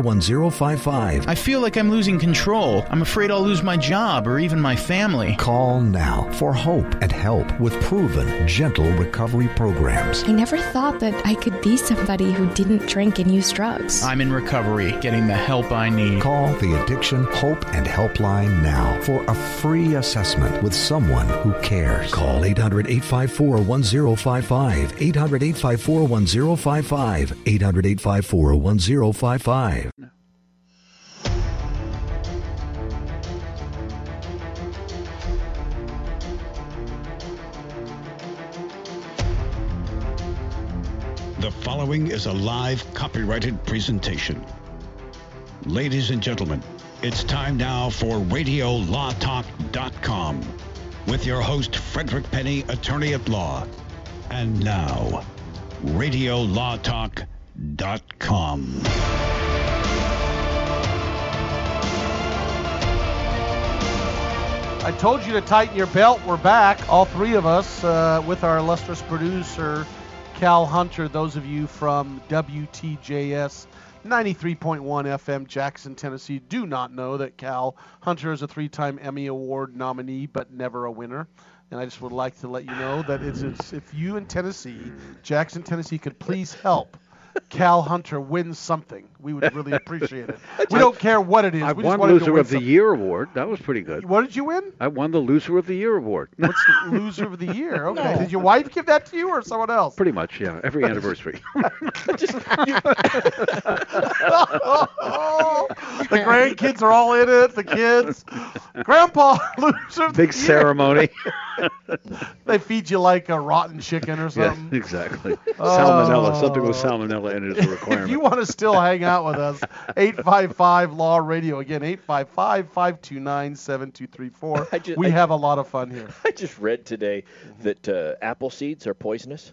1055. I feel like I'm losing control. I'm afraid I'll lose my job or even my family. Call now for hope and help with proven, gentle recovery programs. I never thought that I could be somebody who didn't drink and use drugs. I'm in recovery, getting the help I need. Call the Addiction Hope and Helpline now for a free assessment with someone who cares. Call 800 854 1055. 800 854 1055. 800 854 1055. The following is a live copyrighted presentation. Ladies and gentlemen, it's time now for RadioLawTalk.com with your host, Frederick Penney, attorney at law. And now, RadioLawTalk.com. I told you to tighten your belt. We're back, all three of us, uh, with our illustrious producer, Cal Hunter. Those of you from WTJS 93.1 FM, Jackson, Tennessee, do not know that Cal Hunter is a three time Emmy Award nominee, but never a winner. And I just would like to let you know that it's, it's, if you in Tennessee, Jackson, Tennessee, could please help Cal Hunter wins something, we would really appreciate it. We don't care what it is. I we won want Loser win of the something. Year award. That was pretty good. What did you win? I won the Loser of the Year award. What's the loser of the year? Okay. Did your wife give that to you or someone else? Pretty much, yeah. Every anniversary. Oh, the grandkids are all in it. The kids, Grandpa, loser of the Big year. ceremony. They feed you like a rotten chicken or something. yeah, something. exactly. Oh. Salmonella. Something with Oh. salmonella in it is a requirement. If you want to still hang out with us, 855 Law Radio. Again, 855 529 7234. We I- have a lot of fun here. I just read today that uh, apple seeds are poisonous,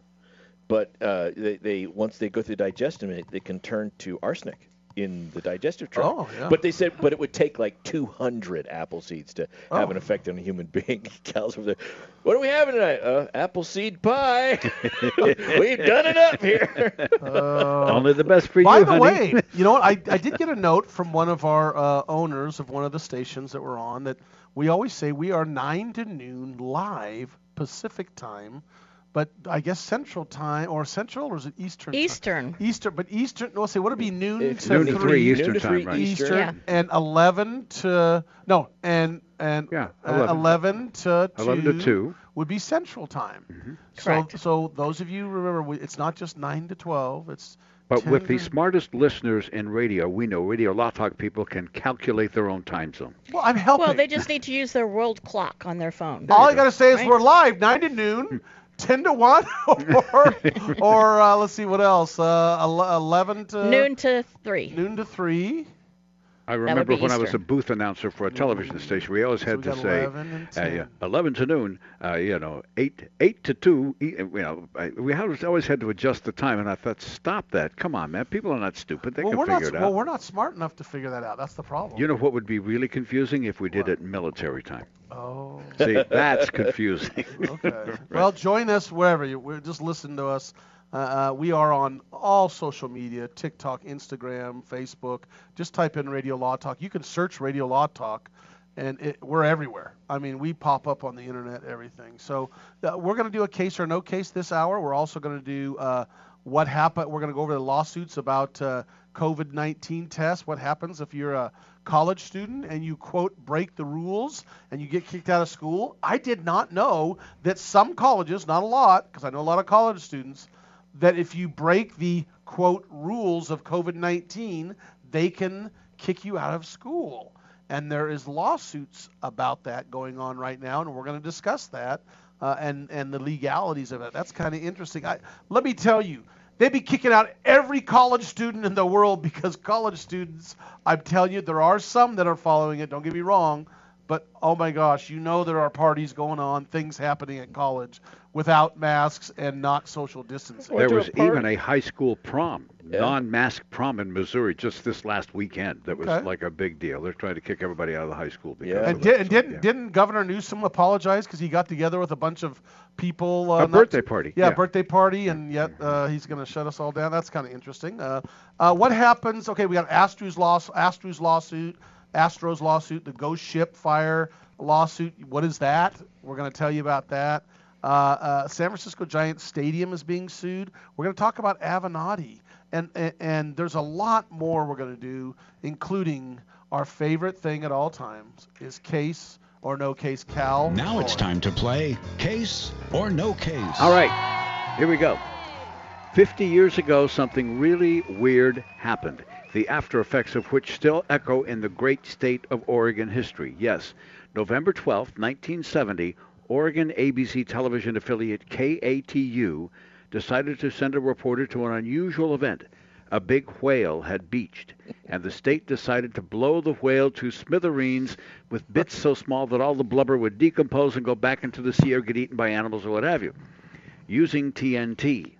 but uh, they, they once they go through digestion, they, they can turn to arsenic in the digestive tract. Oh, yeah. But they said, but it would take like 200 apple seeds to have Oh. an effect on a human being. Cal's over there. What are we having tonight? Uh, apple seed pie. We've done it up here. Only the best for By you, the honey. way, you know what? I, I did get a note from one of our uh, owners of one of the stations that we're on that we always say we are 9 to noon live Pacific time, but I guess Central time, or Central, or is it Eastern? time? Eastern. Eastern, but Eastern, no, say, what would it be noon It's to Noon to 3? three Eastern Noon to three time, right. Eastern. Eastern, Yeah. and 11 to, no, and, and Yeah, uh, 11. 11 to 2. 11 to 2. Would be Central time. So, Correct. so those of you remember, we, it's not just 9 to 12. It's But with the smartest listeners in radio, we know Radio Law Talk people can calculate their own time zone. Well, I'm helping. Well, they just need to use their world clock on their phone. All I got to say is Right. we're live, 9 to noon, 10 to 1, or, or uh, let's see, what else? Uh, 11 to Noon to three. noon to 3. I remember be when I was a booth announcer for a television station, we always So had we to say 11 uh, yeah, 11 to noon, uh, you know, 8 8 to 2. e- You know, I, we always always had to adjust the time, and I thought, stop that. Come on, man. People are not stupid. They well, can we're figure not, it out. well, we're not smart enough to figure that out. That's the problem. You know what would be really confusing if we did What? it in military time. oh. See, that's confusing. Okay. Well, join us wherever you. We're just listen to us. Uh, uh, we are on all social media: TikTok, Instagram, Facebook. Just type in Radio Law Talk. You can search Radio Law Talk, and it, we're everywhere. I mean, we pop up on the internet, everything. So uh, we're going to do a case or no case this hour. We're also going to do uh, what happened. We're going to go over the lawsuits about uh, COVID-19 tests. What happens if you're a college student and you quote break the rules and you get kicked out of school? I did not know that some colleges, not a lot, because I know a lot of college students, that if you break the quote rules of COVID-19, they can kick you out of school. And there is lawsuits about that going on right now, and we're going to discuss that uh, and and the legalities of it. That's kind of interesting. I, let me tell you, they'd be kicking out every college student in the world because college students, I'm telling you, there are some that are following it. Don't get me wrong, but oh my gosh, you know there are parties going on, things happening at college without masks and not social distancing. There to a was even a high school prom, Yeah. non-mask prom in Missouri just this last weekend. That was Okay. like a big deal. They're trying to kick everybody out of the high school because Yeah. And, did, and so, didn't yeah. didn't Governor Newsom apologize because he got together with a bunch of people? Uh, a not- birthday party? Yeah, birthday party, and yet uh, he's going to shut us all down. That's kind of interesting. Uh, uh, what happens? Okay, we got Astros loss, Astros lawsuit, Astros lawsuit, the Ghost Ship fire lawsuit. What is that? We're going to tell you about that. Uh, uh, San Francisco Giants Stadium is being sued. We're going to talk about Avenatti, and, and and there's a lot more we're going to do, including our favorite thing at all times is case or no case Cal. Now it's time to play Case or No Case. All right, here we go. 50 years ago, something really weird happened, the after effects of which still echo in the great state of Oregon history. Yes, November 12, 1970, Oregon ABC television affiliate KATU decided to send a reporter to an unusual event. A big whale had beached, and the state decided to blow the whale to smithereens with bits so small that all the blubber would decompose and go back into the sea or get eaten by animals or what have you using TNT.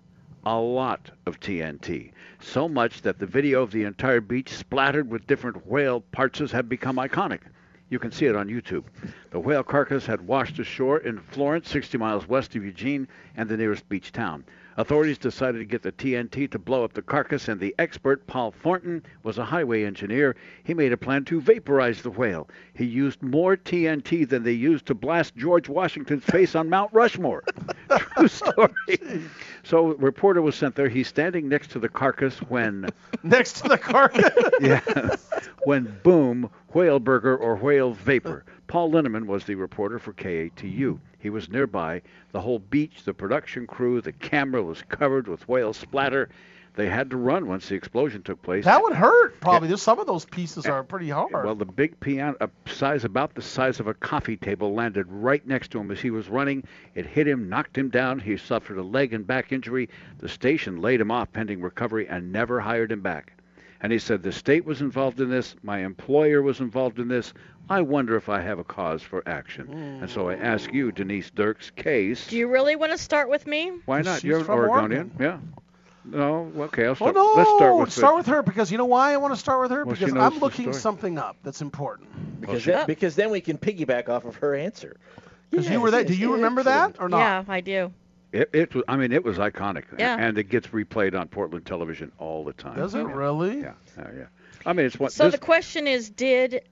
A lot of TNT. So much that the video of the entire beach splattered with different whale parts has become iconic. You can see it on YouTube. The whale carcass had washed ashore in Florence, 60 miles west of Eugene and the nearest beach town. Authorities decided to get the TNT to blow up the carcass, and the expert, Paul Thornton, was a highway engineer. He made a plan to vaporize the whale. He used more TNT than they used to blast George Washington's face on Mount Rushmore. True story. So, a reporter was sent there. He's standing next to the carcass when, next to the carcass. yeah, when boom, whale burger or whale vapor. Paul Linnman was the reporter for KATU. He was nearby. The whole beach, the production crew, the camera was covered with whale splatter. They had to run once the explosion took place. That would hurt probably. There's some of those pieces are pretty hard. Well, the big piano, a size about the size of a coffee table, landed right next to him as he was running. It hit him, knocked him down. He suffered a leg and back injury. The station laid him off pending recovery and never hired him back. And he said, The state was involved in this. My employer was involved in this. I wonder if I have a cause for action. And so I mm. ask you, Denise Dirks' case. Do you really want to start with me? why not? She's You're an Oregonian. Oregon. Yeah. No, okay, I'll start. Oh start. no! Let's start with start the- with her because you know why I want to start with her Well, because I'm looking something up that's important. Because, she- then, because then we can piggyback off of her answer. Because you were there. Do you remember that or not? Yeah, I do. It, it was. I mean, it was iconic. Yeah. And it gets replayed on Portland television all the time. Does it oh, yeah. really? Yeah. Yeah. yeah. I mean, it's what. So this, the question is, did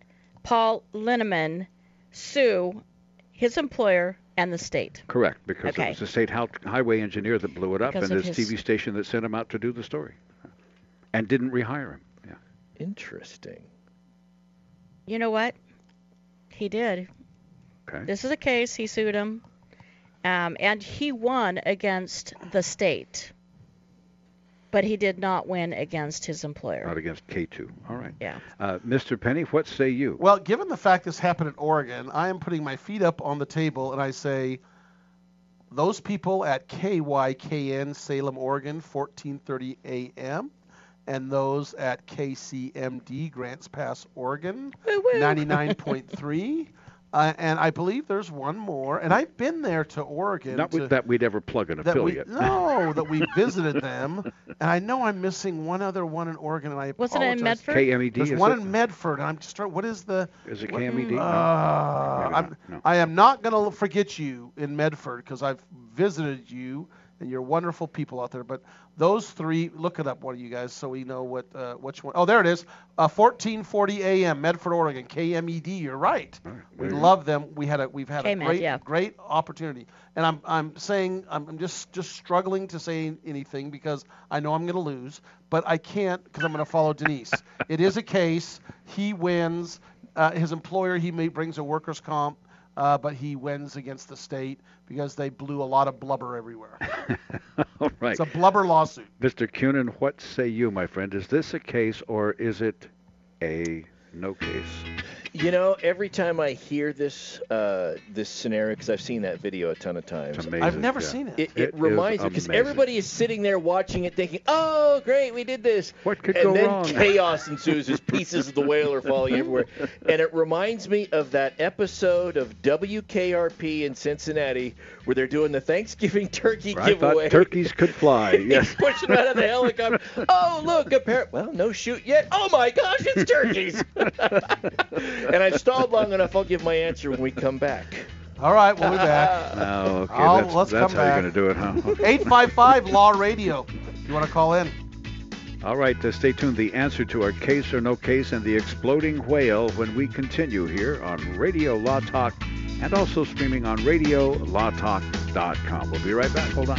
Paul Linnman sue his employer and the state? correct because Okay. it was the state hou- highway engineer that blew it up, Because and of this his- TV station that sent him out to do the story, and didn't rehire him. Yeah. Interesting. You know what? He did. Okay. This is a case. He sued him, um, and he won against the state, but he did not win against his employer. Not against K2. All right. Yeah. Uh, Mr. Penney, what say you? Well, given the fact this happened in Oregon, I am putting my feet up on the table and I say, those people at KYKN Salem, Oregon, 14:30 a.m., and those at KCMD Grants Pass, Oregon, 99.3. Uh, and I believe there's one more, and I've been there to Oregon. Not to, with that we'd ever plug an that we, affiliate. no, that we visited them, and I know I'm missing one other one in Oregon, and I Wasn't it in. Medford? KMED. There's is one it? in Medford, and I'm just trying. What is the? Is it what- KMED? No. Uh, Maybe I'm, no. I am not going to forget you in Medford because I've visited you, and you're wonderful people out there. But those three, look it up, one of you guys, so we know what uh, which one. Oh, there it is. Uh, 14:40 a.m. Medford, Oregon. KMED. You're right. All right, We you love them. We had a we've had a great yeah. great opportunity. And I'm I'm saying I'm, I'm just just struggling to say anything because I know I'm going to lose, but I can't because I'm going to follow Denise. it is a case. He wins. Uh, his employer he may, brings a workers' comp, uh, but he wins against the state because they blew a lot of blubber everywhere. All right. It's a blubber lawsuit. Mr. Cunin, what say you, my friend? Is this a case or is it a no case? You know, every time I hear this uh, this scenario, because I've seen that video a ton of times, It's amazing. I've never yeah. seen it. it, It it is reminds me because everybody is sitting there watching it, thinking, "Oh, great, we did this." What could and go then chaos ensues as pieces of the whale are falling everywhere. And it reminds me of that episode of WKRP in Cincinnati where they're doing the Thanksgiving turkey I giveaway. thought turkeys could fly. Yes. He's pushing out of the helicopter. Oh, look, a pair. Well, no shoot yet. Oh my gosh, it's turkeys. And I've stalled long enough. I'll give my answer when we come back. All right, we'll be back. Oh, okay. I'll- that's let's that's come how back. you're going to do it, huh? 855 Law Radio. You want to call in? All right, uh, stay tuned. The answer to our case or no case and the exploding whale when we continue here on Radio Law Talk and also streaming on radiolawtalk.com. We'll be right back. Hold on.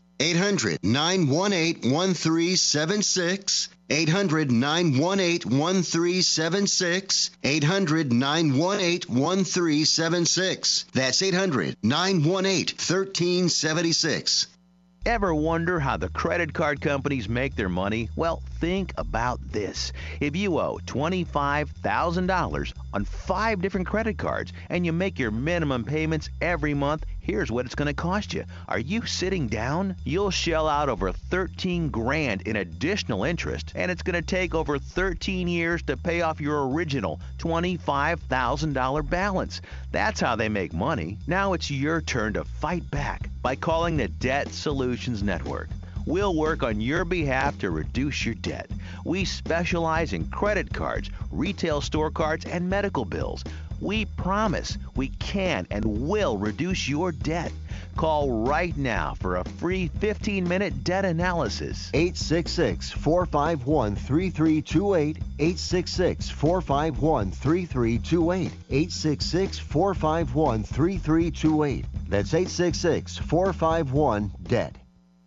800 918 1376. 800 918 1376. 800 918 1376. That's 800 918 1376. Ever wonder how the credit card companies make their money? Well, think about this. If you owe $25,000 on five different credit cards and you make your minimum payments every month, here's what it's going to cost you. Are you sitting down? You'll shell out over 13 grand in additional interest, and it's going to take over 13 years to pay off your original $25,000 balance. That's how they make money. Now it's your turn to fight back by calling the Debt Solutions Network. We'll work on your behalf to reduce your debt. We specialize in credit cards, retail store cards, and medical bills. We promise we can and will reduce your debt. Call right now for a free 15 minute debt analysis. 866 451 3328. 866 451 3328. 866 451 3328. That's 866 451 DEBT.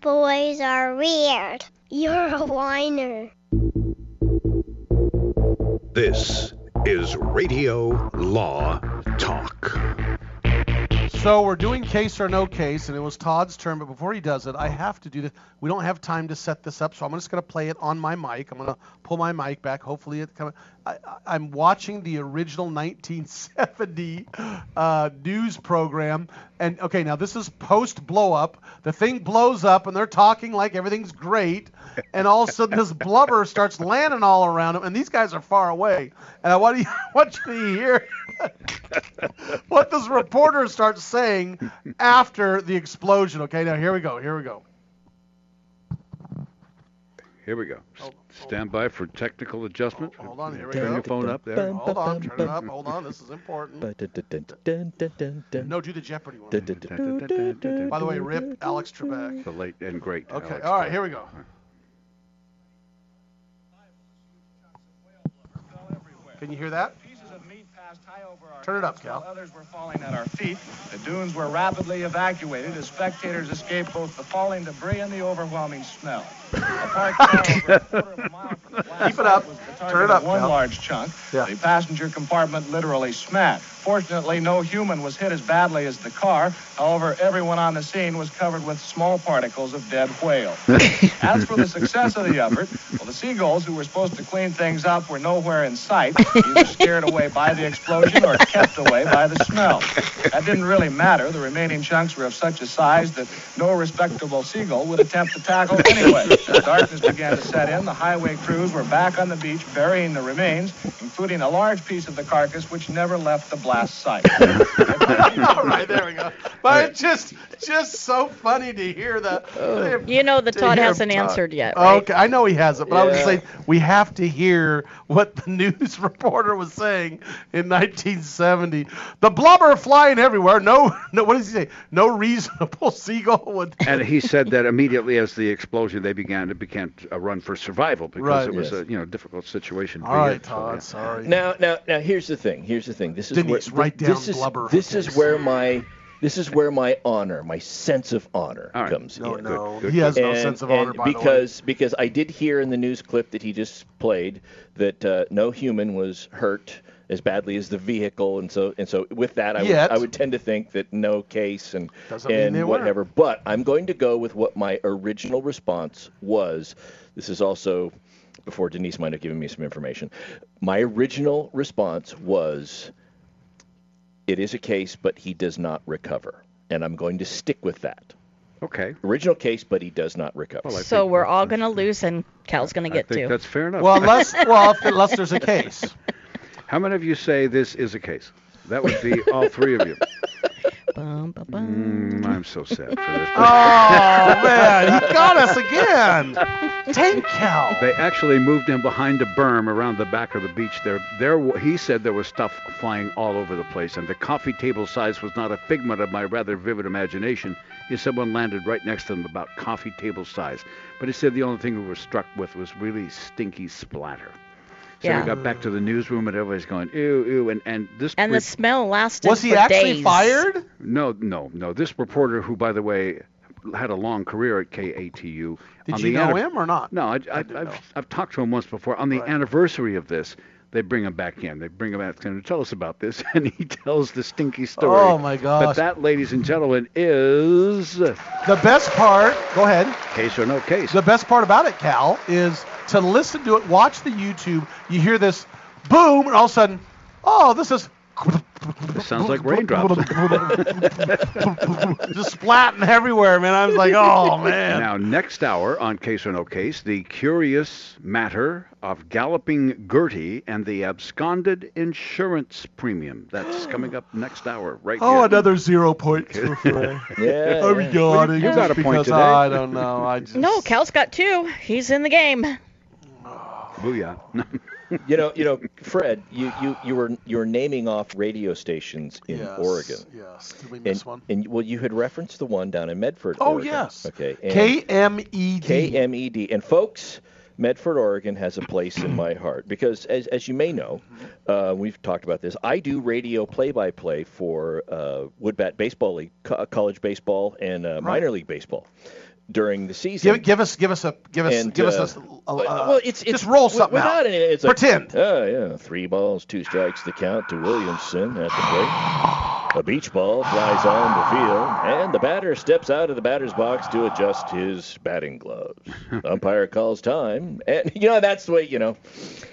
Boys are weird. You're a whiner. This is Radio Law Talk. So we're doing case or no case, and it was Todd's turn. But before he does it, I have to do this. We don't have time to set this up, so I'm just going to play it on my mic. I'm going to pull my mic back. Hopefully, it come. I, I- I'm watching the original 1970 uh, news program, and okay, now this is post blow up. The thing blows up, and they're talking like everything's great, and all of a sudden this blubber starts landing all around them, and these guys are far away. And I want you, want you to hear what this reporter starts saying after the explosion. Okay, now here we go. Here we go. Here we go. S- Stand by for technical adjustment. Hold on, here we Turn go. your phone up there. Hold on, turn it up. Hold on, this is important. No, do the Jeopardy one. By the way, rip Alex Trebek. The late and great. Okay, Alex all right, Trebek. here we go. Can you hear that? Turn it up, Cal. Others were falling at our feet. The dunes were rapidly evacuated as spectators escaped both the falling debris and the overwhelming smell. A parked car over a quarter of a mile from the blast Keep it up. site was the Turn it up, one Cal. large chunk. Yeah. The passenger compartment literally smashed. Fortunately, no human was hit as badly as the car. However, everyone on the scene was covered with small particles of dead whale. As for the success of the effort, well, the seagulls who were supposed to clean things up were nowhere in sight, either scared away by the explosion or kept away by the smell. That didn't really matter. The remaining chunks were of such a size that no respectable seagull would attempt to tackle anyway. As darkness began to set in, the highway crews were back on the beach burying the remains, including a large piece of the carcass which never left the blast site. All right, there we go. But it's just, just so funny to hear that. Oh. You know that to Todd hasn't talk. answered yet, oh, right? Okay, I know he hasn't, but I was just saying we have to hear what the news reporter was saying in 1970. The blubber flying everywhere. No, no. What does he say? No reasonable seagull would. And he said that immediately as the explosion, they began to began a run for survival because Right. it was Yes. a you know difficult situation. All right, Todd. yeah. Sorry. Now, now, now, here's the thing. Here's the thing. This is Denise, where write this down is this is where my this is where my honor, my sense of honor comes No, in. no, he has no sense of honor, by the way. because because I did hear in the news clip that he just played that uh, no human was hurt as badly as the vehicle, and so and so with that, I would, I would tend to think that no case and Doesn't and they weren't. whatever. But I'm going to go with what my original response was. This is also before Denise might have given me some information. My original response was, "It is a case, but he does not recover," and I'm going to stick with that. Okay. Original case, but he does not recover. so we're all gonna lose, and Cal's gonna get two. that's fair enough. Well, unless well, unless there's a case. How many of you say this is a case? That would be all three of you. Bum, ba, Mm, I'm so sad for this. Oh man, he got us again. Tank Cal. They actually moved him behind a berm around the back of the beach. There, there. He said there was stuff flying all over the place, and the coffee table size was not a figment of my rather vivid imagination. He said one landed right next to them, about coffee table size. But he said the only thing we were struck with was really stinky splatter. So Yeah. we got back to the newsroom, and everybody's going ew, ew, and and this. and re- the smell lasted Was he for actually days. fired? no, no, no. This reporter, who by the way had a long career at KATU. Did on you the know anni- him or not? No, I, I, I've, I've talked to him once before. On the anniversary of this, they bring him back in. They bring him out to tell us about this, and he tells the stinky story. Oh, my gosh! But that, ladies and gentlemen, is The best part. Go ahead. case or no case. The best part about it, Cal, is to listen to it, watch the YouTube. You hear this boom, and all of a sudden, oh, this is This sounds like raindrops. Just splatting everywhere, man. I was like, oh man. Now, next hour on Case or No Case, the curious matter of galloping Gertie and the absconded insurance premium. That's coming up next hour, right here. Oh, here. another zero points for Frey. Yeah, I'm yeah. yawning. You got a point because today. I don't know. I just No, Cal's got two. He's in the game. Booyah. You know, you know, Fred, you, you, you were you were naming off radio stations in Yes, Oregon. Yes. Did we miss And, one? and well, you had referenced the one down in Medford. Oh, Oregon. yes. Okay. and- KMED. KMED. And folks, Medford, Oregon has a place in my heart because, as, as you may know, uh, we've talked about this. I do radio play-by-play for uh, Woodbat Baseball League, co- college baseball, and uh, minor league baseball during the season. Give, give us, give us a, give us, And, give uh, us a, a, a well, it's, it's just roll something out. Any, it's like, Pretend. Oh yeah, three balls, two strikes, the count to Williamson at the plate. A beach ball flies on the field, and the batter steps out of the batter's box to adjust his batting gloves. Umpire calls time, and you know that's the way you know.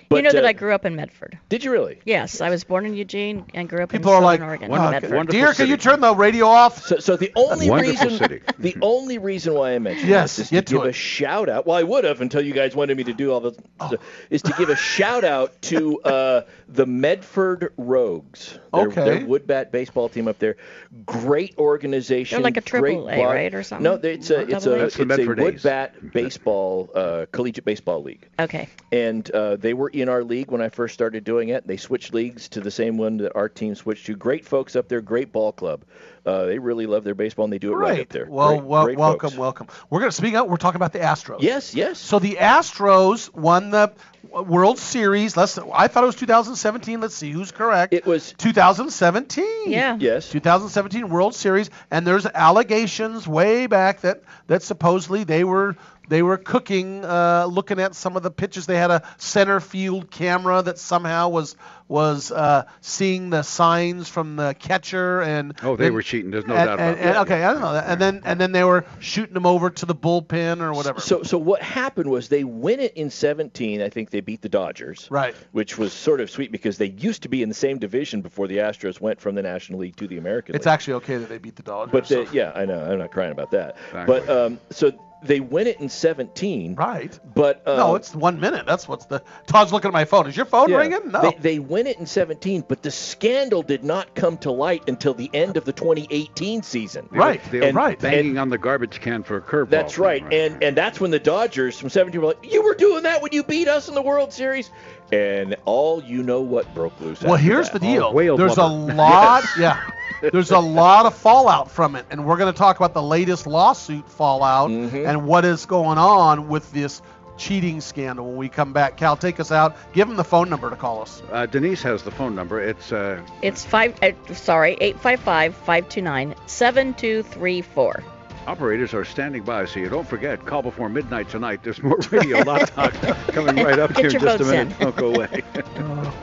But, you know that uh, I grew up in Medford. Did you really? Yes, I was born in Eugene and grew up in Oregon. People in are like, Southern Oregon. "Oh, Medford. dear, can you turn the radio off? So, so the only reason, city. the only reason why I mentioned Yes, this is to get to give it. a shout out. Well, I would have until you guys wanted me to do all the, Oh. is to give a shout out to uh, the Medford Rogues. Their, Okay. their Woodbat baseball team up there. Great organization. They're like a great triple A, bar- right, or something? No, it's a it's A? a That's it's a wood A's. Woodbat baseball uh, collegiate baseball league Okay. and uh, they were in our league when I first started doing it. They switched leagues to the same one that our team switched to. Great folks up there, great ball club. Uh, they really love their baseball and they do it right up there. Well, Great- well great welcome, folks. welcome. We're gonna speak out. We're talking about the Astros. Yes, yes. So the Astros won the World Series. Let's. I thought it was 2017. Let's see who's correct. It was 2017. Yeah. yes. 2017 World Series, and there's allegations way back that that supposedly they were they were cooking, uh, looking at some of the pitches. They had a center field camera that somehow was was uh, seeing the signs from the catcher, and Oh, they and- were cheating. There's no and, doubt about and- that. Okay, I don't know that. And then and then they were shooting them over to the bullpen or whatever. So, so what happened was they win it in 17. I think they beat the Dodgers, Right. which was sort of sweet because they used to be in the same division before the Astros went from the National League to the American it's League. actually okay that they beat the Dodgers. But so- yeah, I know. I'm not crying about that. Exactly. But um, so they win it in 17. right. But uh, no, it's one minute. That's what's the. Todd's looking at my phone. Is your phone Yeah. ringing? No. They, they win it in 17, but the scandal did not come to light until the end of the 2018 season. Right, They were And- right. Banging on the garbage can for a curveball. That's right. And and that's when the Dodgers from 17 were like, "You were doing that when you beat us in the World Series." And all you know what broke loose. Well, here's that. the deal. whale There's a blubber. lot, yeah. There's a lot of fallout from it, and we're going to talk about the latest lawsuit fallout Mhm. and what is going on with this cheating scandal when we come back. Cal, take us out. Give them the phone number to call us. Uh, Denise has the phone number. It's uh, It's five. Uh, sorry, eight five five five two nine seven two three four. Operators are standing by, so you don't forget. Call before midnight tonight. There's more radio lot talk coming right up Get here in just a minute. in. Don't go away.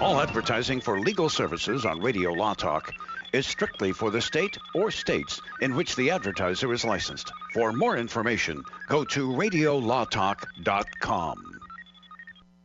All advertising for legal services on Radio Law Talk is strictly for the state or states in which the advertiser is licensed. For more information, go to radiolawtalk.com.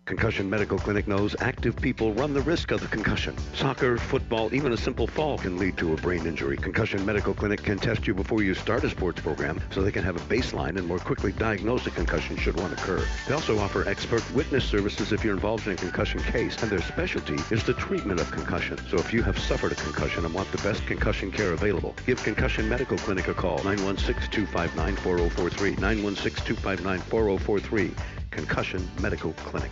Concussion Medical Clinic knows active people run the risk of the concussion. Soccer, football, even a simple fall can lead to a brain injury. Concussion Medical Clinic can test you before you start a sports program so they can have a baseline and more quickly diagnose a concussion should one occur. They also offer expert witness services if you're involved in a concussion case, and their specialty is the treatment of concussion. So if you have suffered a concussion and want the best concussion care available, give Concussion Medical Clinic a call, 916-259-4043, 916-259-4043. Concussion Medical Clinic.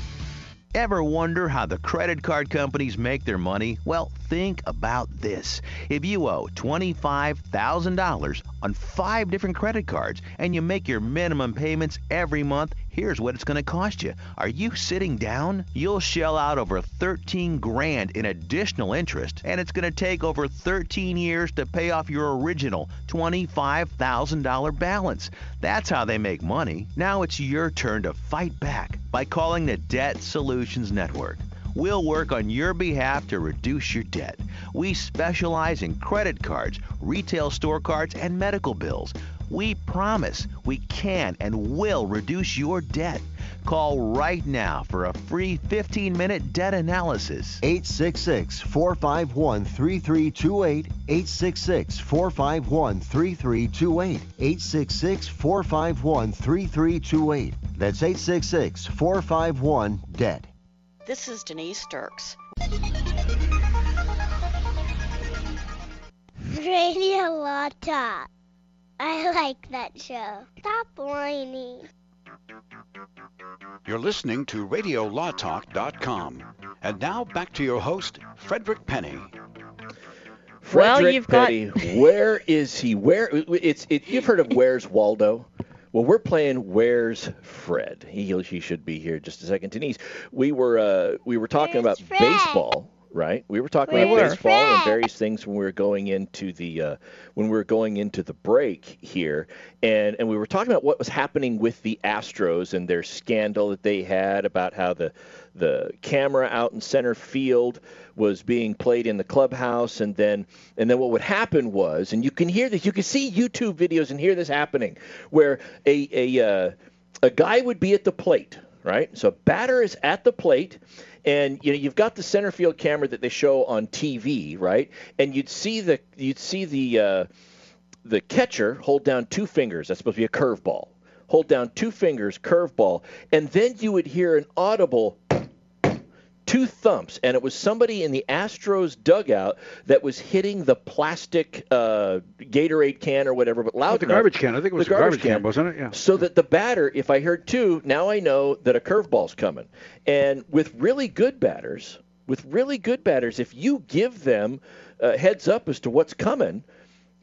Ever wonder how the credit card companies make their money? Well, think about this. If you owe $25,000 on five different credit cards and you make your minimum payments every month Here's what it's going to cost you. Are you sitting down? You'll shell out over 13 grand in additional interest, and it's going to take over 13 years to pay off your original $25,000 balance. That's how they make money. Now it's your turn to fight back by calling the Debt Solutions Network. We'll work on your behalf to reduce your debt. We specialize in credit cards, retail store cards, and medical bills. We promise we can and will reduce your debt. Call right now for a free 15 minute debt analysis. 866 451 3328. 866 451 3328. 866 451 3328. That's 866 451 DEBT. This is Denise Dirks. Radio Law Talk. I like that show. Stop whining. You're listening to RadioLawTalk.com. And now back to your host, Frederick Penney. Well, Frederick you've got- where is he? Where it's it, you've heard of Where's Waldo? Well, we're playing Where's Fred. He he should be here just a second. Denise, we were uh, we were talking about Fred? baseball, right? We were talking about Where's baseball and various things when we were going into the uh, when we were going into the break here, and and we were talking about what was happening with the Astros and their scandal that they had about how the the camera out in center field was being played in the clubhouse. And then and then what would happen was and you can hear this you can see YouTube videos and hear this happening where a a uh, a guy would be at the plate right? So batter is at the plate and you know you've got the center field camera that they show on TV right? And you'd see the you'd see the uh, the catcher hold down two fingers. That's supposed to be a curveball. Hold down two fingers curveball. And then you would hear an audible two thumps, and it was somebody in the Astros dugout that was hitting the plastic uh, Gatorade can or whatever, but loud Oh, the enough- garbage can. I think it was the a garbage can, wasn't it? Yeah. So that the batter, if I heard two, now I know that a curveball's coming. And with really good batters, with really good batters, if you give them a heads up as to what's coming,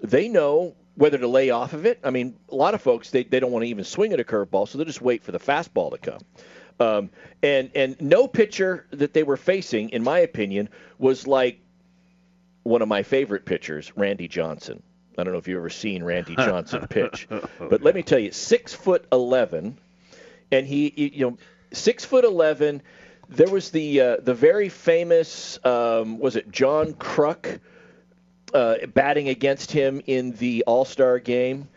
they know whether to lay off of it. I mean, a lot of folks they, they don't want to even swing at a curveball, so they'll just wait for the fastball to come. Um, and and no pitcher that they were facing, in my opinion, was like one of my favorite pitchers, Randy Johnson. I don't know if you've ever seen Randy Johnson pitch, but let me tell you, six foot eleven, and he, you know, six foot eleven. There was the uh, the very famous um, was it John Kruk uh, batting against him in the All Star game.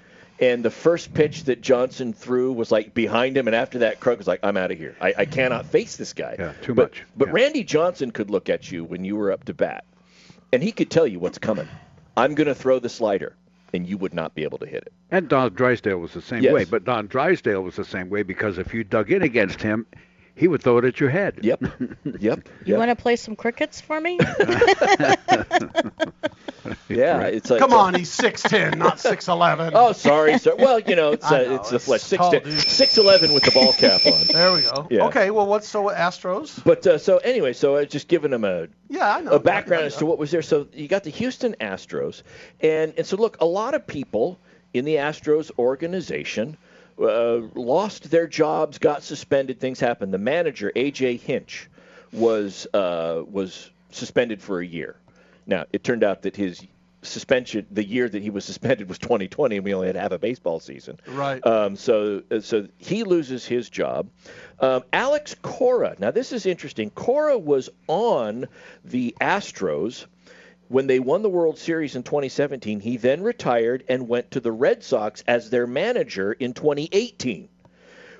And the first pitch that Johnson threw was like behind him, and after that, Kruk was like, "I'm out of here. I, I cannot face this guy." Yeah, too But- much. But Randy Johnson could look at you when you were up to bat, and he could tell you what's coming. I'm going to throw the slider, and you would not be able to hit it. And Don Drysdale was the same Yes. way. But Don Drysdale was the same way because if you dug in against him, he would throw it at your head. Yep. Yep. You want to play some crickets for me? Yeah, it's like Come on, he's 6'10", not 6'11". Oh, sorry, sir. Well, you know, it's I uh, know, it's the it's flesh. Six tall, to, dude. with the ball cap on. There we go. Yeah. Okay, well, what's so with Astros? But uh, so anyway, so I was just giving them a Yeah, I know. a background as to what was there. So you got the Houston Astros, and and so look, a lot of people in the Astros organization uh, lost their jobs, got suspended, things happened. The manager AJ Hinch was uh, was suspended for a year. Now it turned out that his suspension, the year that he was suspended was 2020, and we only had half a baseball season. Right. Um, so uh, so he loses his job. Um, Alex Cora. Now this is interesting. Cora was on the Astros when they won the World Series in 2017. He then retired and went to the Red Sox as their manager in 2018.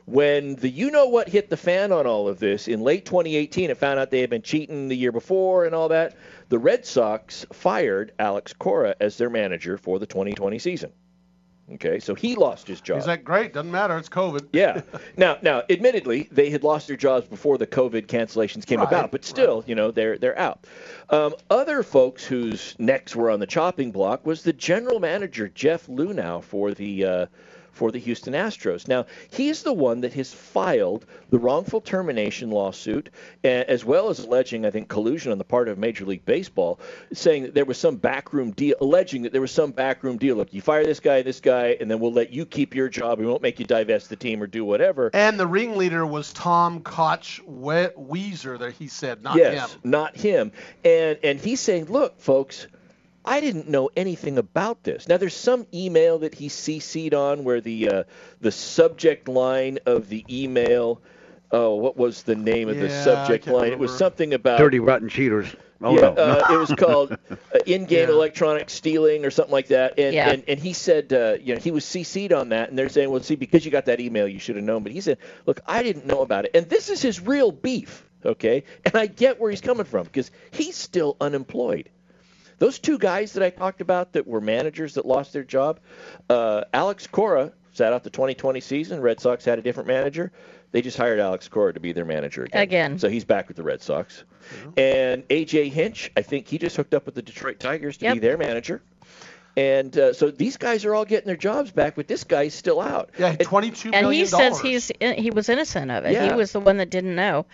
When the you know what hit the fan on all of this in late 2018 and found out they had been cheating the year before and all that, the Red Sox fired Alex Cora as their manager for the 2020 season. Okay, so he lost his job. He's like, great, doesn't matter, it's COVID. Yeah. Now, now, admittedly, they had lost their jobs before the COVID cancellations came Right, about, but still, you know, they're they're out. Um, other folks whose necks were on the chopping block was the general manager Jeff Luhnow for the uh, for the Houston Astros. Now, he's the one that has filed the wrongful termination lawsuit, as well as alleging, I think, collusion on the part of Major League Baseball, saying that there was some backroom deal, alleging that there was some backroom deal. Look, you fire this guy, this guy, and then we'll let you keep your job. We won't make you divest the team or do whatever. And the ringleader was Tom Koch we- Weiser, that he said, not yes, him. not him. And and he's saying, look, folks, I didn't know anything about this. Now, there's some email that he CC'd on where the uh, the subject line of the email. Oh, what was the name of the Yeah, I subject can't line? It was something about Dirty rotten cheaters. Oh yeah, no. uh, it was called uh, in-game Yeah. electronic stealing or something like that. And Yeah. and, and he said, uh, you know, he was CC'd on that, and they're saying, well, see, because you got that email, you should have known. But he said, look, I didn't know about it, and this is his real beef, okay? And I get where he's coming from because he's still unemployed. Those two guys that I talked about that were managers that lost their job, uh, Alex Cora sat out the 2020 season. Red Sox had a different manager. They just hired Alex Cora to be their manager again. Again. So he's back with the Red Sox. And AJ Hinch, I think he just hooked up with the Detroit Tigers to be their manager. And uh, so these guys are all getting their jobs back, but this guy's still out. Yeah, twenty-two and million he says dollars. he's he was innocent of it. Yeah. He was the one that didn't know.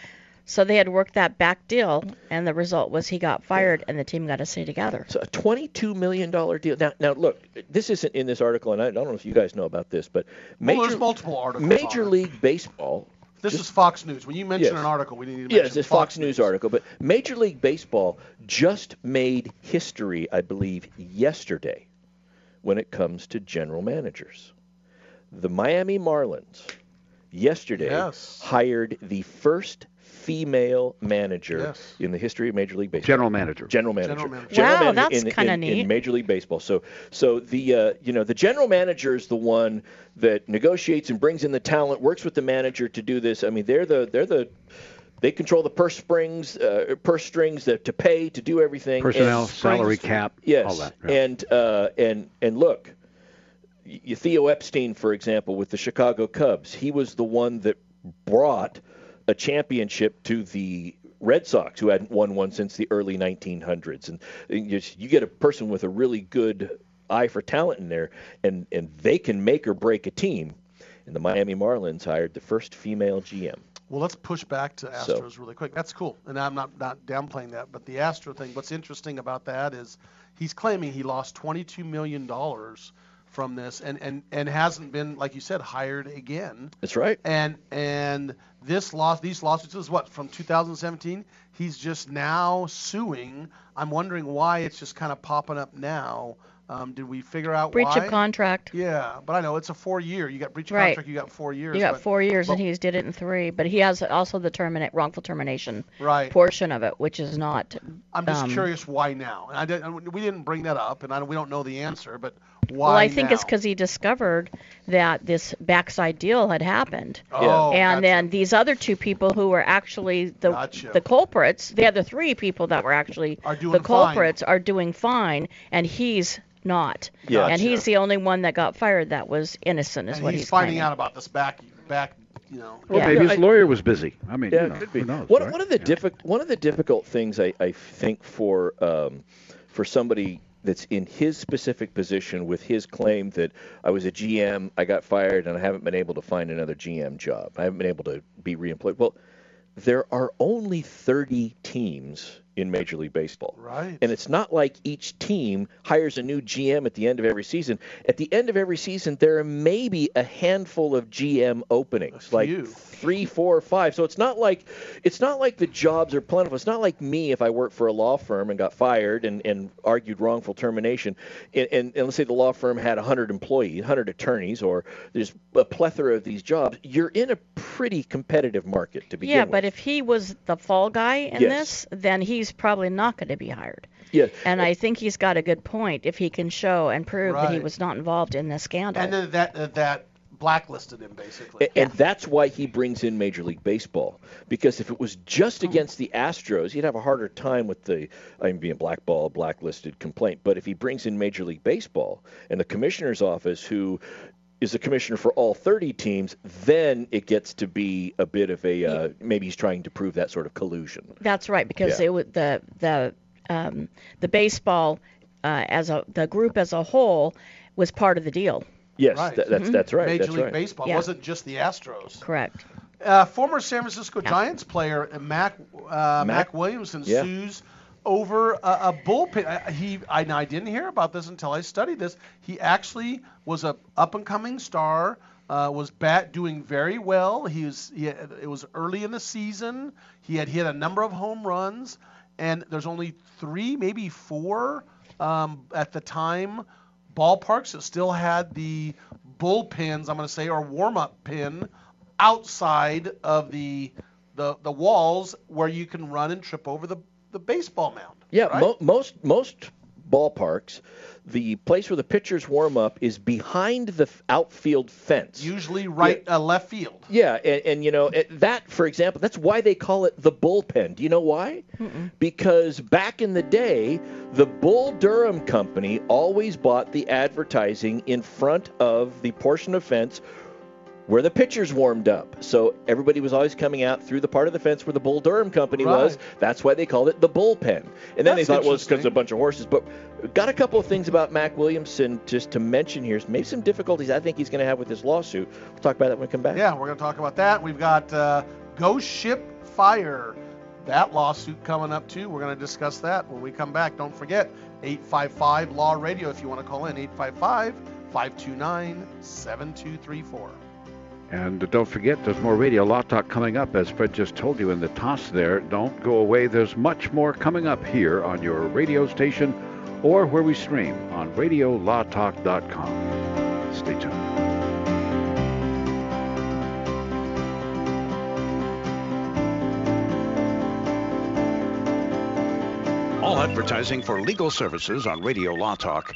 So they had worked that back deal, and the result was he got fired, and the team got to stay together. So a twenty-two million dollar deal. Now, now look, this isn't in this article, and I don't know if you guys know about this, but Well, Major there's multiple articles Major on it. League Baseball. This is Fox News. When you mention Yes. an article, we need to mention Yes, it's Fox, News article, but Major League Baseball just made history, I believe, yesterday when it comes to general managers. The Miami Marlins yesterday Yes. hired the first female manager Yes. in the history of Major League Baseball. General manager. General manager. General manager. General Wow, manager that's in- kinda neat. In Major League Baseball. So, so the uh, you know the general manager is the one that negotiates and brings in the talent, works with the manager to do this. I mean, they're the they're the they control the purse strings, uh, purse strings that to pay to do everything. Personnel, And- salary cap, Yes, all that. yeah. and uh, and and look, y- Theo Epstein, for example, with the Chicago Cubs, he was the one that brought a championship to the Red Sox, who hadn't won one since the early 1900s. And you, just- you get a person with a really good eye for talent in there, and and they can make or break a team. And the Miami Marlins hired the first female GM. Well, let's push back to So- Astros really quick. That's cool, and I'm not not downplaying that. But the Astro thing, what's interesting about that is he's claiming he lost 22 million dollars from this, and and and hasn't been like you said hired again. That's right. And and this loss, these lawsuits is what from 2017. He's just now suing. I'm wondering why it's just kind of popping up now. Um, did we figure out Breach why? of contract. Yeah, but I know it's a four year. You got breach of Right. contract. You got four years. You got but- four years, and but- he's did it in three. But he has also the terminate wrongful termination Right. portion of it, which is not. I'm just um, curious why now. And I didn't, we didn't bring that up, and I, we don't know the answer, but why Well, I think now? it's because he discovered that this backside deal had happened. Oh, and then these other two people who were actually the Gotcha. the culprits, the other three people that were actually Are doing the fine. culprits are doing fine, and he's not. Yeah. And he's the only one that got fired that was innocent, is and what he's, he's, finding claiming. out about this back, back, you know. Well, Yeah. maybe his I- lawyer was busy. I mean, Yeah, you know, it could be. who knows? One, right? one of the diffi- one of the difficult things I, I think for um, for somebody that's in his specific position with his claim that I was a GM, I got fired, and I haven't been able to find another GM job. I haven't been able to be reemployed. Well, there are only 30 teams in Major League Baseball. Right. And it's not like each team hires a new GM at the end of every season. At the end of every season, there are maybe a handful of GM openings, like three, four. So it's not like it's not like the jobs are plentiful. It's not like me if I worked for a law firm and got fired and, and argued wrongful termination. And, and, and let's say the law firm had 100 employees, 100 attorneys, or there's a plethora of these jobs. You're in a pretty competitive market to begin Yeah, with. but if he was the fall guy in Yes. this, then he's probably not going to be hired. Yeah. And I think he's got a good point if he can show and prove that he was not involved in this scandal. And then that uh, that blacklisted him basically. A- And that's why he brings in Major League Baseball. Because if it was just Hmm. against the Astros, he'd have a harder time with the I mean, being blackballed, blacklisted complaint. But if he brings in Major League Baseball and the commissioner's office, who is the commissioner for all 30 teams, then it gets to be a bit of a uh, maybe he's trying to prove that sort of collusion. That's right, because Yeah. it the the um, the baseball uh, as a the group as a whole was part of the deal. Yes, Right. tha- that's that's right. Major that's League right. Baseball. It wasn't just the Astros. Correct. Uh, former San Francisco Giants player uh, Mac uh, Mac, Mac- Williamson yeah. sues over a, a bullpen. He I, I didn't hear about this until I studied this. He actually was a up and coming star. Uh, was bat doing very well. He was he, it was early in the season. He had hit a number of home runs, and there's only three, maybe four um, at the time ballparks that still had the bullpens. I'm going to say or warm up pin outside of the the the walls where you can run and trip over the the baseball mound. Yeah, right? mo- most most ballparks, the place where the pitchers warm up is behind the outfield fence. Usually right uh, left field. Yeah, and, and you know it, that, for example, that's why they call it the bullpen. Do you know why? Because back in the day, the Bull Durham Company always bought the advertising in front of the portion of fence where the pitchers warmed up. So everybody was always coming out through the part of the fence where the Bull Durham Company was. That's why they called it the bullpen. And then That's they thought, well, it's because interesting. a bunch of horses. But got a couple of things about Mac Williamson just to mention here. Maybe some difficulties I think he's going to have with this lawsuit. We'll talk about that when we come back. Yeah, we're going to talk about that. We've got uh, Ghost Ship Fire. That lawsuit coming up too. We're going to discuss that when we come back. Don't forget 855 Law Radio if you want to call in 855 529 7234. And don't forget, there's more Radio Law Talk coming up, as Fred just told you in the toss there. Don't go away. There's much more coming up here on your radio station or where we stream on radiolawtalk.com. Stay tuned. All advertising for legal services on Radio Law Talk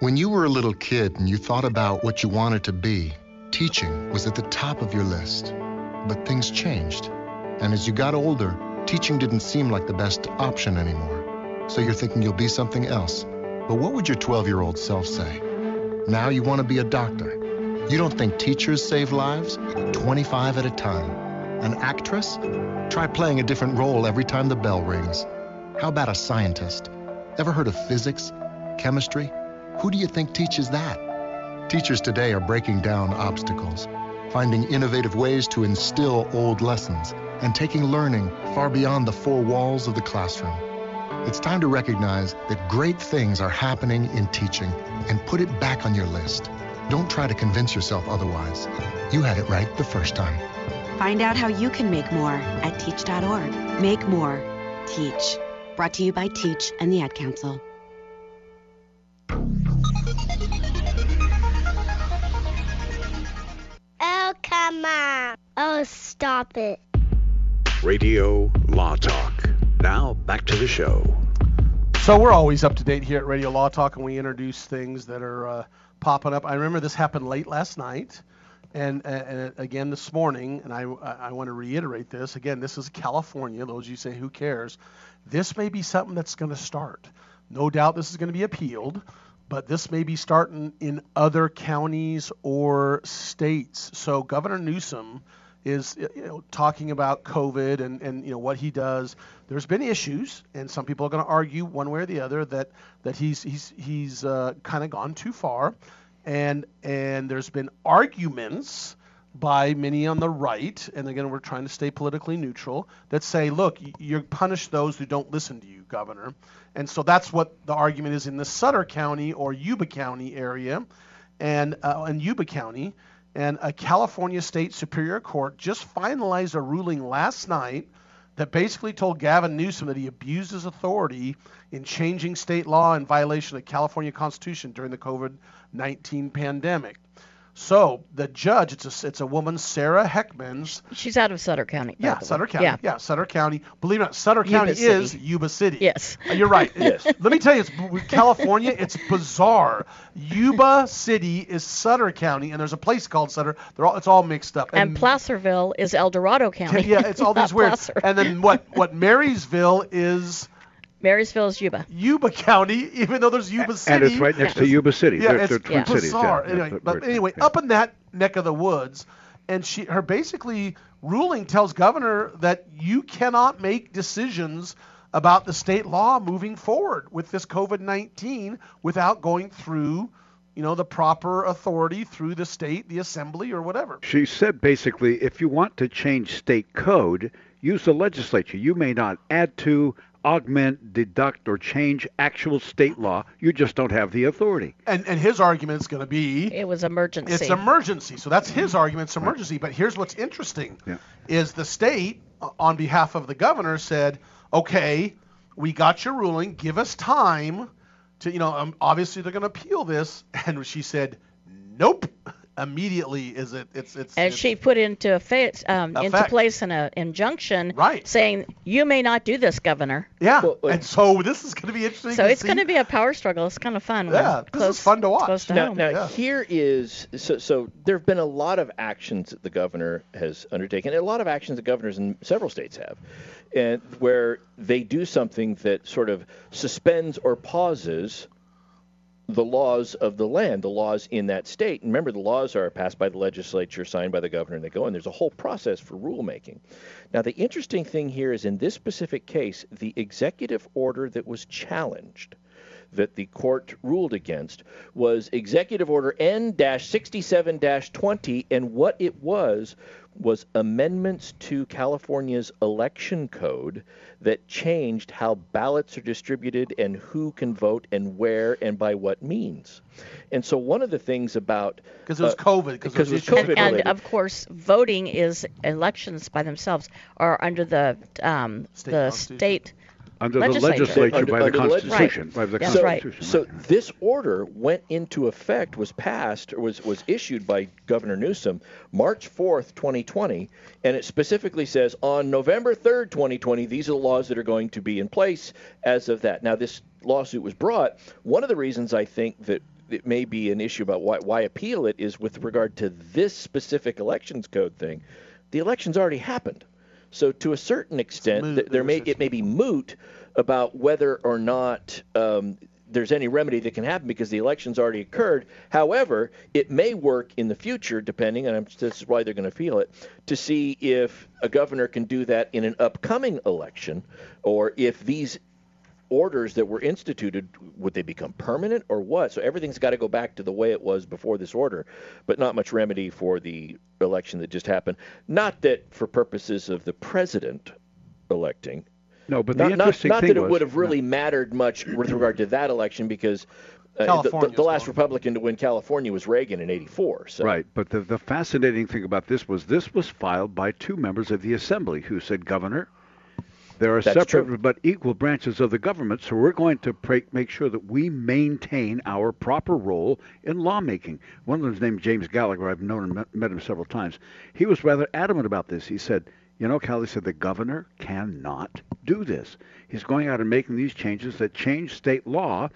When you were a little kid and you thought about what you wanted to be, teaching was at the top of your list. But things changed. And as you got older, teaching didn't seem like the best option anymore. So you're thinking you'll be something else. But what would your 12 year old self say? Now you want to be a doctor. You don't think teachers save lives? 25 at a time. An actress? Try playing a different role every time the bell rings. How about a scientist? Ever heard of physics? Chemistry? Who do you think teaches that? Teachers today are breaking down obstacles, finding innovative ways to instill old lessons, and taking learning far beyond the four walls of the classroom. It's time to recognize that great things are happening in teaching and put it back on your list. Don't try to convince yourself otherwise. You had it right the first time. Find out how you can make more at teach.org. Make more. Teach. Brought to you by Teach and the Ad Council. Oh. Oh, stop it. Radio Law Talk. Now, back to the show. So we're always up to date here at Radio Law Talk, and we introduce things that are uh, popping up. I remember this happened late last night, and, and again this morning, and I, I want to reiterate this. Again, this is California. Those of you say, who cares? This may be something that's going to start. No doubt this is going to be appealed, but this may be starting in other counties or states. So Governor Newsom is you know talking about COVID and, and you know what he does. There's been issues, and some people are going to argue one way or the other that that he's he's he's uh, kind of gone too far, and and there's been arguments by many on the right, and again we're trying to stay politically neutral, that say, look, you punish those who don't listen to you, Governor, and so that's what the argument is in the Sutter County or Yuba County area, and uh, in Yuba County and a California State Superior Court just finalized a ruling last night that basically told Gavin Newsom that he abused his authority in changing state law in violation of the California Constitution during the COVID 19 pandemic. So the judge, it's a it's a woman, Sarah Heckmans. She's out of Sutter County. Yeah, Sutter County. Yeah. yeah, Sutter County. Believe it or not, Sutter Yuba County City. is Yuba City. Yes. Uh, You're right. Yes. Let me tell you, it's California. It's bizarre. Yuba City is Sutter County, and there's a place called Sutter. They're all it's all mixed up. And Placerville is El Dorado County. yeah, it's all these weird. Placer. And then what? What Marysville is Marysville is Yuba. Yuba County, even though there's Yuba City. And it's right next to Yuba City. Yeah, They're, it's they're twin cities. bizarre. Yeah, anyway, but right. anyway, up in that neck of the woods, and she her basically ruling tells governor that you cannot make decisions about the state law moving forward with this COVID-19 without going through, you know, the proper authority through the state, the assembly, or whatever. She said basically, if you want to change state code, use the legislature. You may not add to, augment, deduct, or change actual state law. You just don't have the authority. And and his argument is going to be It was emergency. It's emergency. So that's his argument. It's emergency. But here's what's interesting: Yeah. is the state, on behalf of the governor, said, "Okay, we got your ruling. Give us time to, you know, um, obviously they're going to appeal this." And she said, "Nope." Immediately, is it? It's it's. and it's- she put into effect, um, into Effect. place an uh, injunction Right. saying you may not do this, Governor. yeah. and so this is going to be interesting. So to it's going to be a power struggle. It's kind of fun. Yeah, it's this close, is fun to watch. Close to now, home. now here is so so there have been a lot of actions that the governor has undertaken, and a lot of actions that governors in several states have, and where they do something that sort of suspends or pauses the laws of the land, the laws in that state. And remember, the laws are passed by the legislature, signed by the governor, and they go. And there's a whole process for rulemaking. Now, the interesting thing here is in this specific case, the executive order that was challenged that the court ruled against was Executive Order N 67 20, and what it was was amendments to California's election code that changed how ballots are distributed and who can vote and where and by what means. And so, one of the things about 'Cause it was COVID, 'cause because it it was was. COVID and, and of course, voting is elections by themselves are under the um, State the state Under legislature. the legislature Under- by the under the leg- Constitution. By the That's so, right. So this order went into effect, was passed, or was, was issued by Governor Newsom March 4th, 2020, and it specifically says on November 3rd, 2020, these are the laws that are going to be in place as of that. Now, this lawsuit was brought. One of the reasons I think that it may be an issue about why, why appeal it is with regard to this specific elections code thing. The election's already happened. So to a certain extent, moot, th- there may it may be moot about whether or not um, there's any remedy that can happen because the election's already occurred. However, it may work in the future, depending, and I'm, this is why they're going to feel it, to see if a governor can do that in an upcoming election, or if these orders that were instituted would they become permanent or what so everything's got to go back to the way it was before this order but not much remedy for the election that just happened not that for purposes of the president electing no, but the not, not, interesting not thing that it was, would have really mattered much with regard to that election because uh, the, the, the last. Republican to win California was Reagan in '84. So Right, but the, the fascinating thing about this was this was filed by two members of the Assembly who said, Governor, there are That's separate true. but equal branches of the government, so we're going to pray, make sure that we maintain our proper role in lawmaking. One of them is named James Gallagher. I've known and met, met him several times. He was rather adamant about this. He said, you know, Cal, he said, the governor cannot do this. He's going out and making these changes that change state law.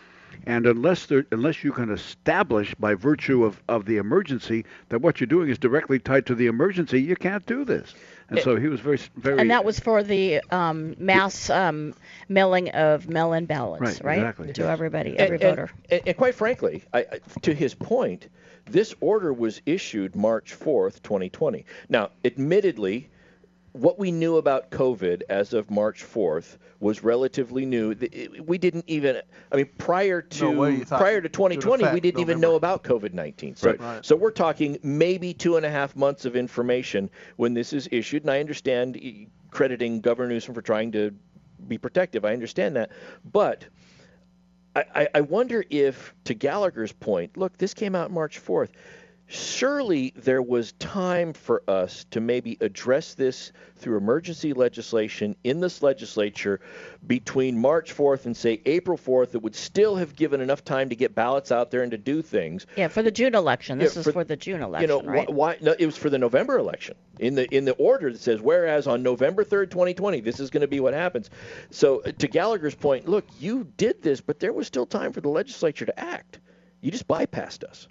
And unless there, unless you can establish by virtue of, of the emergency that what you're doing is directly tied to the emergency, you can't do this. And so he was very, very. And that was for the um, mass um, mailing of mail-in ballots, Right, right? exactly, To yes. everybody, every and, voter. And, and quite frankly, I, I- to his point, this order was issued March 4th, 2020. Now, admittedly, what we knew about COVID as of March 4th was relatively new. We didn't even, I mean, prior to No way you thought prior to 2020, we didn't even November. know about COVID-19. So, Right. Right. so we're talking maybe two and a half months of information when this is issued. And I understand crediting Governor Newsom for trying to be protective. I understand that, but I- I wonder if, to Gallagher's point, look, this came out March 4th. Surely there was time for us to maybe address this through emergency legislation in this legislature between March 4th and, say, April 4th that would still have given enough time to get ballots out there and to do things. Yeah, for the June election. This Yeah, is for- for the June election, You know, right? wh- why? No, it was for the November election. In the in the order that says, whereas on November 3rd, 2020, this is going to be what happens. So uh, to Gallagher's point, look, you did this, but there was still time for the legislature to act. You just bypassed us,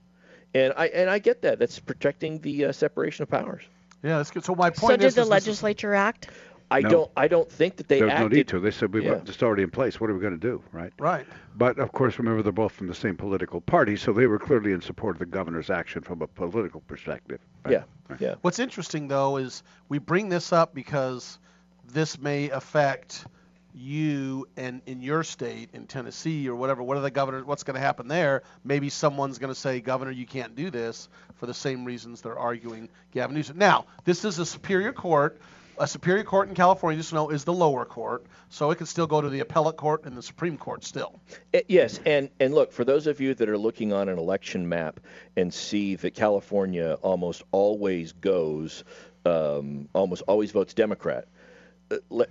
and I and I get that. That's protecting the uh, separation of powers. Yeah, that's good. So my point So did is, the is this is- legislature act? I No. don't I don't think that they There's no acted. need to. They said we've Yeah. got it's already in place. What are we going to do, right? right. But of course, remember they're both from the same political party, so they were clearly in support of the governor's action from a political perspective. right? Yeah, Right. yeah. What's interesting though is we bring this up because this may affect you and in your state in Tennessee or whatever. What are the governors? What's going to happen there? Maybe someone's going to say, Governor, you can't do this for the same reasons they're arguing Gavin Newsom. Now, this is a superior court. A superior court in California, just know, is the lower court, so it can still go to the appellate court and the Supreme Court still. Uh, Yes, and and look for those of you that are looking on an election map and see that California almost always goes, um, almost always votes Democrat. uh, Let,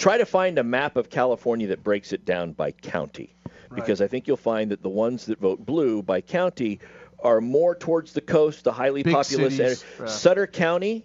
try to find a map of California that breaks it down by county, because I think you'll find that the ones that vote blue by county are more towards the coast, the highly Big populous cities, area. yeah. Sutter County,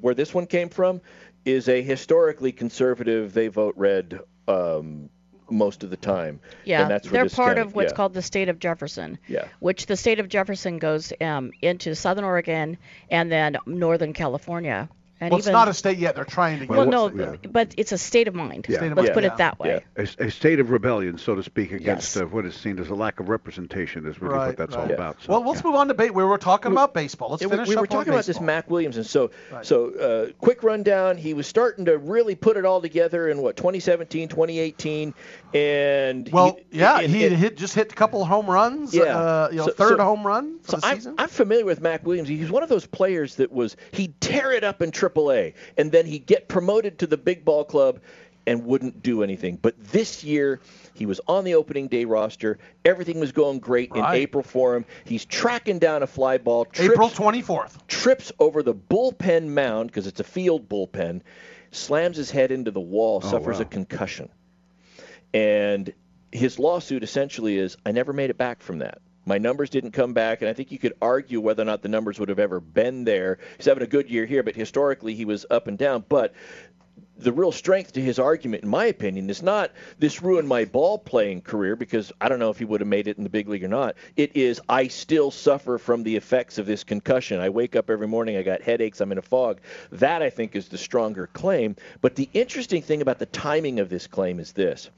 where this one came from, is a historically conservative. They vote red. Um, most of the time, Yeah, and that's where they're this part county- of what's yeah. called the state of Jefferson. Yeah. Which the state of Jefferson goes um, into Southern Oregon and then Northern California. And well, it's not a state yet. They're trying to get Well, it. no, yeah. but it's a state of mind. Yeah. State of Let's mind, put yeah. it that way. A, a state of rebellion, so to speak, against Yes. uh, what is seen as a lack of representation is really Right, what that's right. all Yeah. about. So, well, let's yeah. move on to debate. We were talking about baseball. Let's Yeah, we, finish we were on talking about this baseball. Mac Williamson. So, Right. so uh, quick rundown. He was starting to really put it all together in what 2017, 2018, and Well, he, yeah, and- he and- hit just hit a couple home runs. Yeah. uh, you know, So- third so- home run for So the I'm, season. I'm familiar with Mac Williams. He's one of those players that was he'd tear it up and in AAA, and then he'd get promoted to the big ball club and wouldn't do anything. But this year, he was on the opening day roster. Everything was going great Right. in April for him. He's tracking down a fly ball. Trips, April 24th. trips over the bullpen mound because it's a field bullpen. slams his head into the wall, Oh, suffers wow. a concussion. And his lawsuit essentially is I never made it back from that. My numbers didn't come back, and I think you could argue whether or not the numbers would have ever been there. He's having a good year here, but historically he was up and down. But the real strength to his argument, in my opinion, is not this ruined my ball playing career because I don't know if he would have made it in the big league or not. It is I still suffer from the effects of this concussion. I wake up every morning, I got headaches, I'm in a fog. That I think is the stronger claim. But the interesting thing about the timing of this claim is this: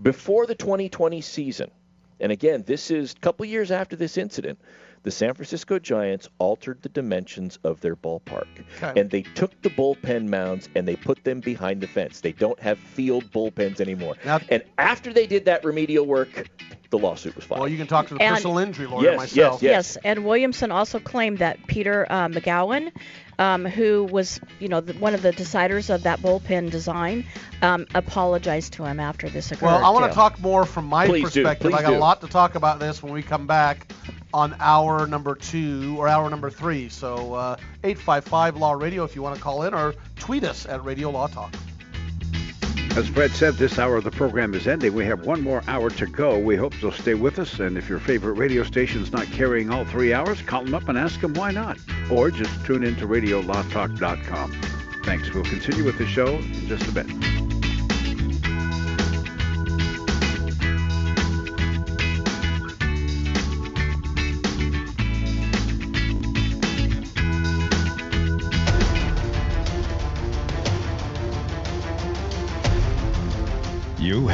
before the 2020 season, and again, this is a couple years after this incident. The San Francisco Giants altered the dimensions of their ballpark. Okay. And they took the bullpen mounds and they put them behind the fence. They don't have field bullpens anymore. and after they did that remedial work, the lawsuit was filed. Well, you can talk to the And- personal injury lawyer Yes, myself. Yes, and Williamson also claimed that Peter uh, McGowan, um, who was, you know, the, one of the deciders of that bullpen design, um, apologized to him after this occurred. Well, I want to talk more from my Please do, perspective. I got do. a lot to talk about this when we come back on hour number two or hour number three. So uh, 855 Law Radio if you want to call in or tweet us at Radio Law Talk. As Fred said, this hour of the program is ending. We have one more hour to go. We hope you'll stay with us. And if your favorite radio station's not carrying all three hours, call them up and ask them why not. Or just tune in to RadioLawTalk.com. Thanks. We'll continue with the show in just a bit.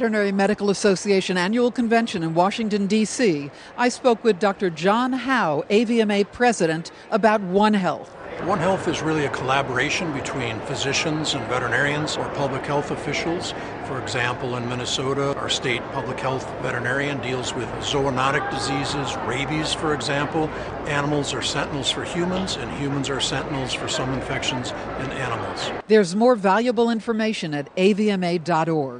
Veterinary Medical Association annual convention in Washington, D.C., I spoke with Dr. John Howe, AVMA president, about One Health. One Health is really a collaboration between physicians and veterinarians or public health officials. For example, in Minnesota, our state public health veterinarian deals with zoonotic diseases, rabies, for example. Animals are sentinels for humans, and humans are sentinels for some infections in animals. There's more valuable information at avma.org.